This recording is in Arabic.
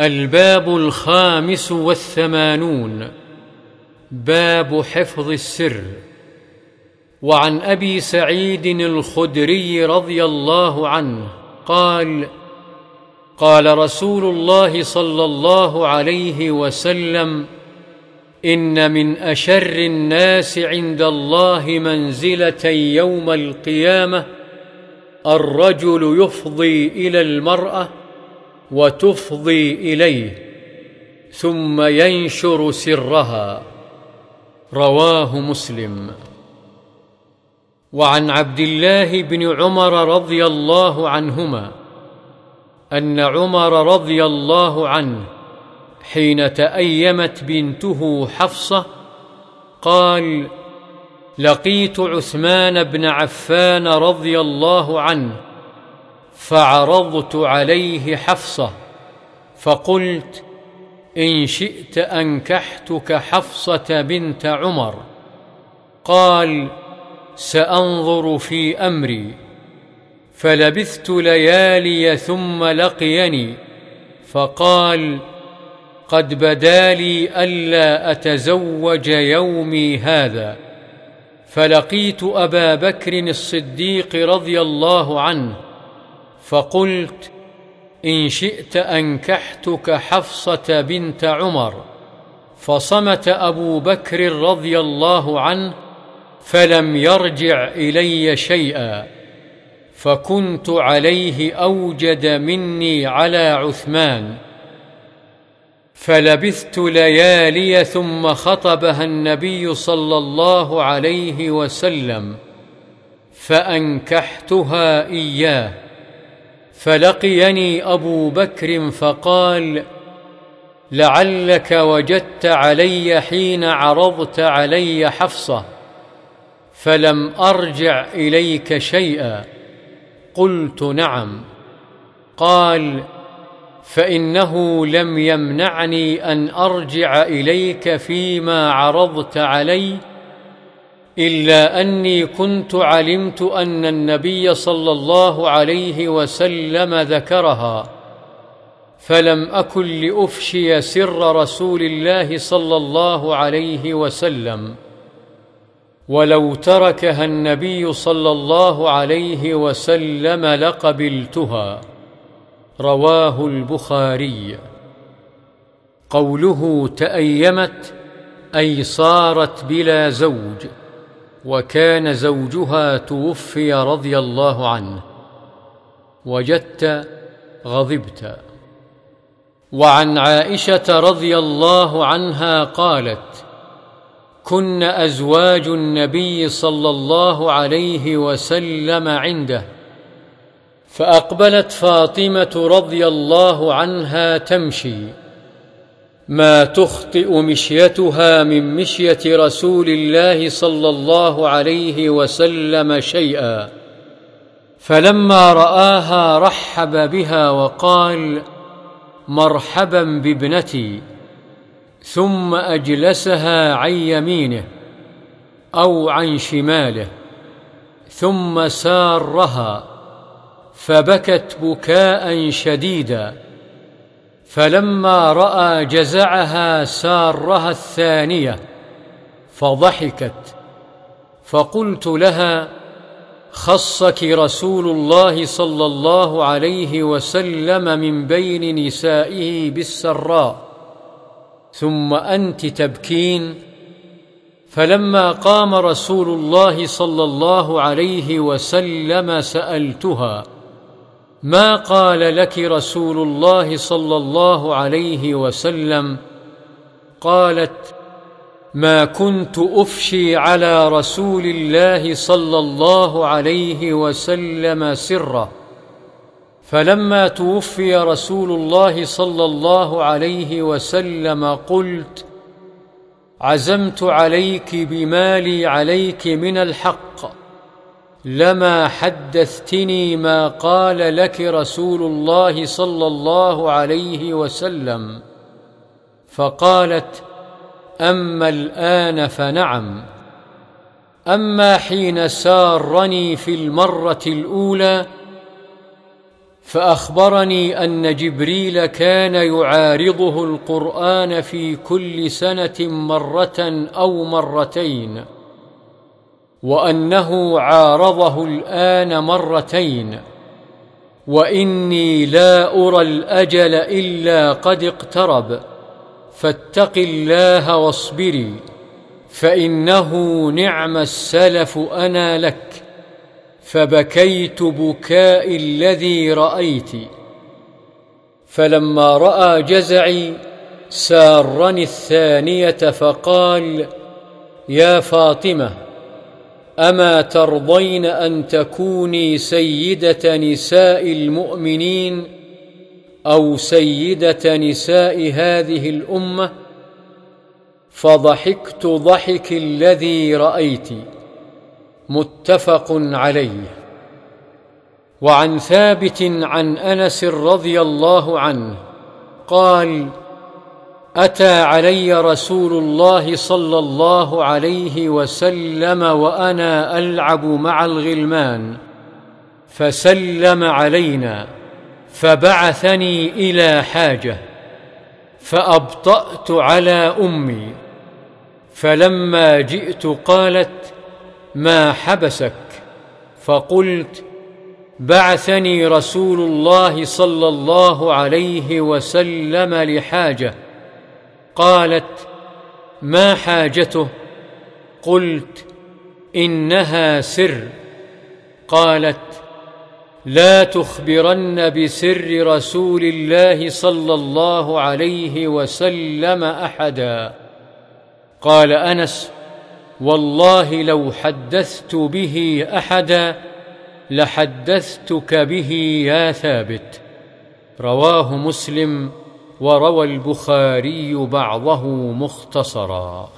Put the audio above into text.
الباب الخامس والثمانون. باب حفظ السر. وعن أبي سعيد الخدري رضي الله عنه قال قال رسول الله صلى الله عليه وسلم إن من أشر الناس عند الله منزلة يوم القيامة الرجل يفضي إلى المرأة وتفضي إليه ثم ينشر سرها. رواه مسلم. وعن عبد الله بن عمر رضي الله عنهما أن عمر رضي الله عنه حين تأيمت بنته حفصة قال لقيت عثمان بن عفان رضي الله عنه فعرضت عليه حفصة فقلت إن شئت أنكحتك حفصة بنت عمر. قال سأنظر في أمري. فلبثت ليالي ثم لقيني. فقال قد بدا لي ألا أتزوج يومي هذا. فلقيت أبا بكر الصديق رضي الله عنه فقلت إن شئت أنكحتك حفصة بنت عمر فصمت أبو بكر رضي الله عنه فلم يرجع إلي شيئا فكنت عليه أوجد مني على عثمان. فلبثت ليالي ثم خطبها النبي صلى الله عليه وسلم فأنكحتها إياه. فلقيني أبو بكر فقال لعلك وجدت علي حين عرضت علي حفصة فلم أرجع إليك شيئا. قلت نعم. قال فإنه لم يمنعني أن أرجع إليك فيما عرضت علي إلا أني كنت علمت أن النبي صلى الله عليه وسلم ذكرها فلم أكن لأفشي سر رسول الله صلى الله عليه وسلم. ولو تركها النبي صلى الله عليه وسلم لقبلتها. رواه البخاري. قوله تأيمت أي صارت بلا زوج. وكان زوجها توفي رضي الله عنه. وجدت غضبت. وعن عائشة رضي الله عنها قالت كن أزواج النبي صلى الله عليه وسلم عنده فأقبلت فاطمة رضي الله عنها تمشي ما تخطئ مشيتها من مشية رسول الله صلى الله عليه وسلم شيئا. فلما رآها رحب بها وقال مرحبا بابنتي. ثم أجلسها عن يمينه أو عن شماله ثم سارها فبكت بكاء شديدا. فلما رأى جزعها سارها الثانية فضحكت فقلت لها خصك رسول الله صلى الله عليه وسلم من بين نسائه بالسراء ثم أنت تبكين؟ فلما قام رسول الله صلى الله عليه وسلم سألتها ما قال لك رسول الله صلى الله عليه وسلم؟ قالت ما كنت أفشي على رسول الله صلى الله عليه وسلم سره فلما توفي رسول الله صلى الله عليه وسلم قلت عزمت عليك بمالي عليك من الحق. لما حدثتني ما قال لك رسول الله صلى الله عليه وسلم. فقالت أما الآن فنعم. أما حين سارني في المرة الأولى فأخبرني أن جبريل كان يعارضه القرآن في كل سنة مرة أو مرتين. وأنه عارضه الآن مرتين. وإني لا أرى الأجل إلا قد اقترب. فاتق الله واصبري فإنه نعم السلف أنا لك. فبكيت بكاء الذي رأيت. فلما رأى جزعي سارني الثانية فقال يا فاطمة اما ترضين ان تكوني سيده نساء المؤمنين أو سيده نساء هذه الامه فضحكت ضحك الذي رايت متفق عليه وعن ثابت عن انس رضي الله عنه قال أتى علي رسول الله صلى الله عليه وسلم وأنا ألعب مع الغلمان فسلم علينا فبعثني إلى حاجة فأبطأت على أمي فلما جئت قالت ما حبسك؟ فقلت بعثني رسول الله صلى الله عليه وسلم لحاجة. قالت ما حاجته؟ قلت إنها سر. قالت لا تخبرن بسر رسول الله صلى الله عليه وسلم أحدا. قال أنس والله لو حدثت به أحدا لحدثتك به يا ثابت. رواه مسلم وروى البخاري بعضه مختصرا.